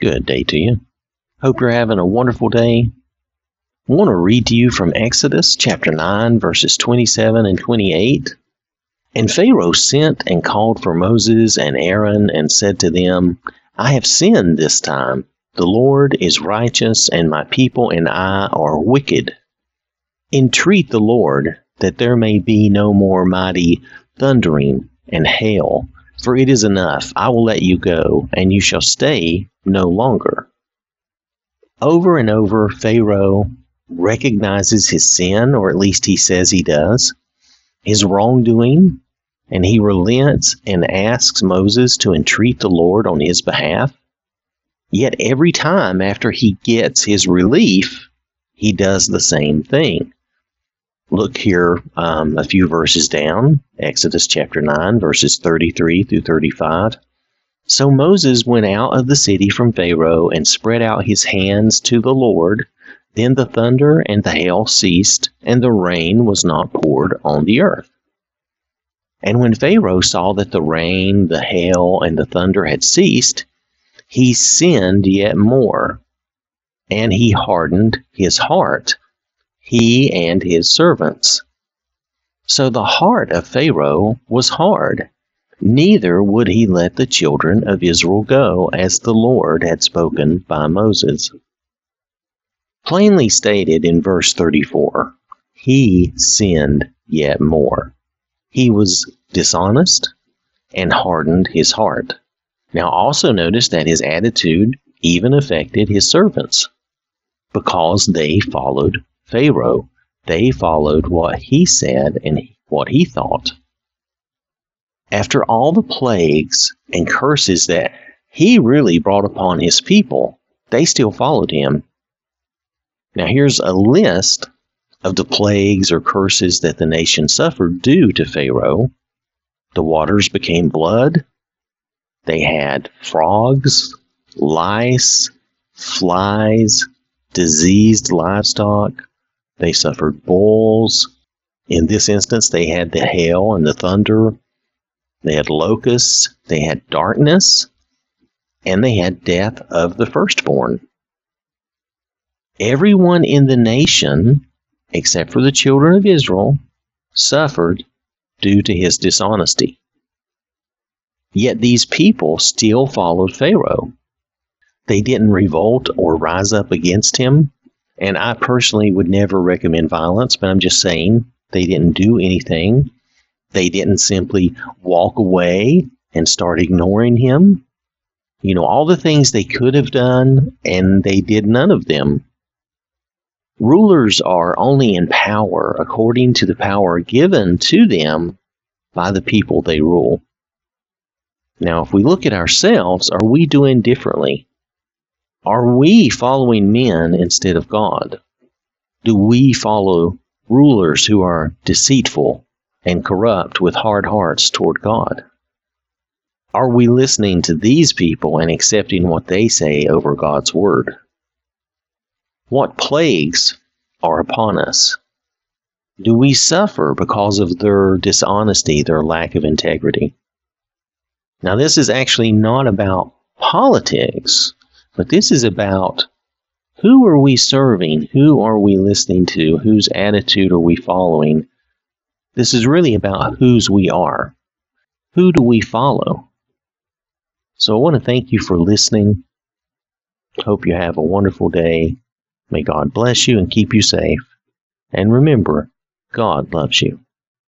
Good day to you. Hope you're having a wonderful day. I want to read to you from Exodus chapter 9, verses 27 and 28. And Pharaoh sent and called for Moses and Aaron and said to them, I have sinned this time. The Lord is righteous, and my people and I are wicked. Entreat the Lord that there may be no more mighty thundering and hail, for it is enough. I will let you go, and you shall stay no longer. Over and over, Pharaoh recognizes his sin, or at least he says he does, his wrongdoing, and he relents and asks Moses to entreat the Lord on his behalf. Yet every time after he gets his relief, he does the same thing. Look here um, a few verses down, Exodus chapter 9, verses 33 through 35. So Moses went out of the city from Pharaoh and spread out his hands to the Lord. Then the thunder and the hail ceased, and the rain was not poured on the earth. And when Pharaoh saw that the rain, the hail, and the thunder had ceased, he sinned yet more, and he hardened his heart he and his servants. So the heart of Pharaoh was hard, neither would he let the children of Israel go, as the Lord had spoken by Moses. Plainly stated in verse 34, he sinned yet more. He was dishonest and hardened his heart. Now also notice that his attitude even affected his servants because they followed Pharaoh, they followed what he said and what he thought. After all the plagues and curses that he really brought upon his people, they still followed him. Now, here's a list of the plagues or curses that the nation suffered due to Pharaoh. The waters became blood. They had frogs, lice, flies, diseased livestock, they suffered bulls. In this instance, they had the hail and the thunder. They had locusts. They had darkness. And they had death of the firstborn. Everyone in the nation, except for the children of Israel, suffered due to his dishonesty. Yet these people still followed Pharaoh. They didn't revolt or rise up against him. And I personally would never recommend violence, but I'm just saying they didn't do anything. They didn't simply walk away and start ignoring him. You know, all the things they could have done, and they did none of them. Rulers are only in power according to the power given to them by the people they rule. Now, if we look at ourselves, are we doing differently? Are we following men instead of God? Do we follow rulers who are deceitful and corrupt with hard hearts toward God? Are we listening to these people and accepting what they say over God's word? What plagues are upon us? Do we suffer because of their dishonesty, their lack of integrity? Now, this is actually not about politics. But this is about who are we serving? Who are we listening to? Whose attitude are we following? This is really about whose we are. Who do we follow? So I want to thank you for listening. Hope you have a wonderful day. May God bless you and keep you safe. And remember, God loves you.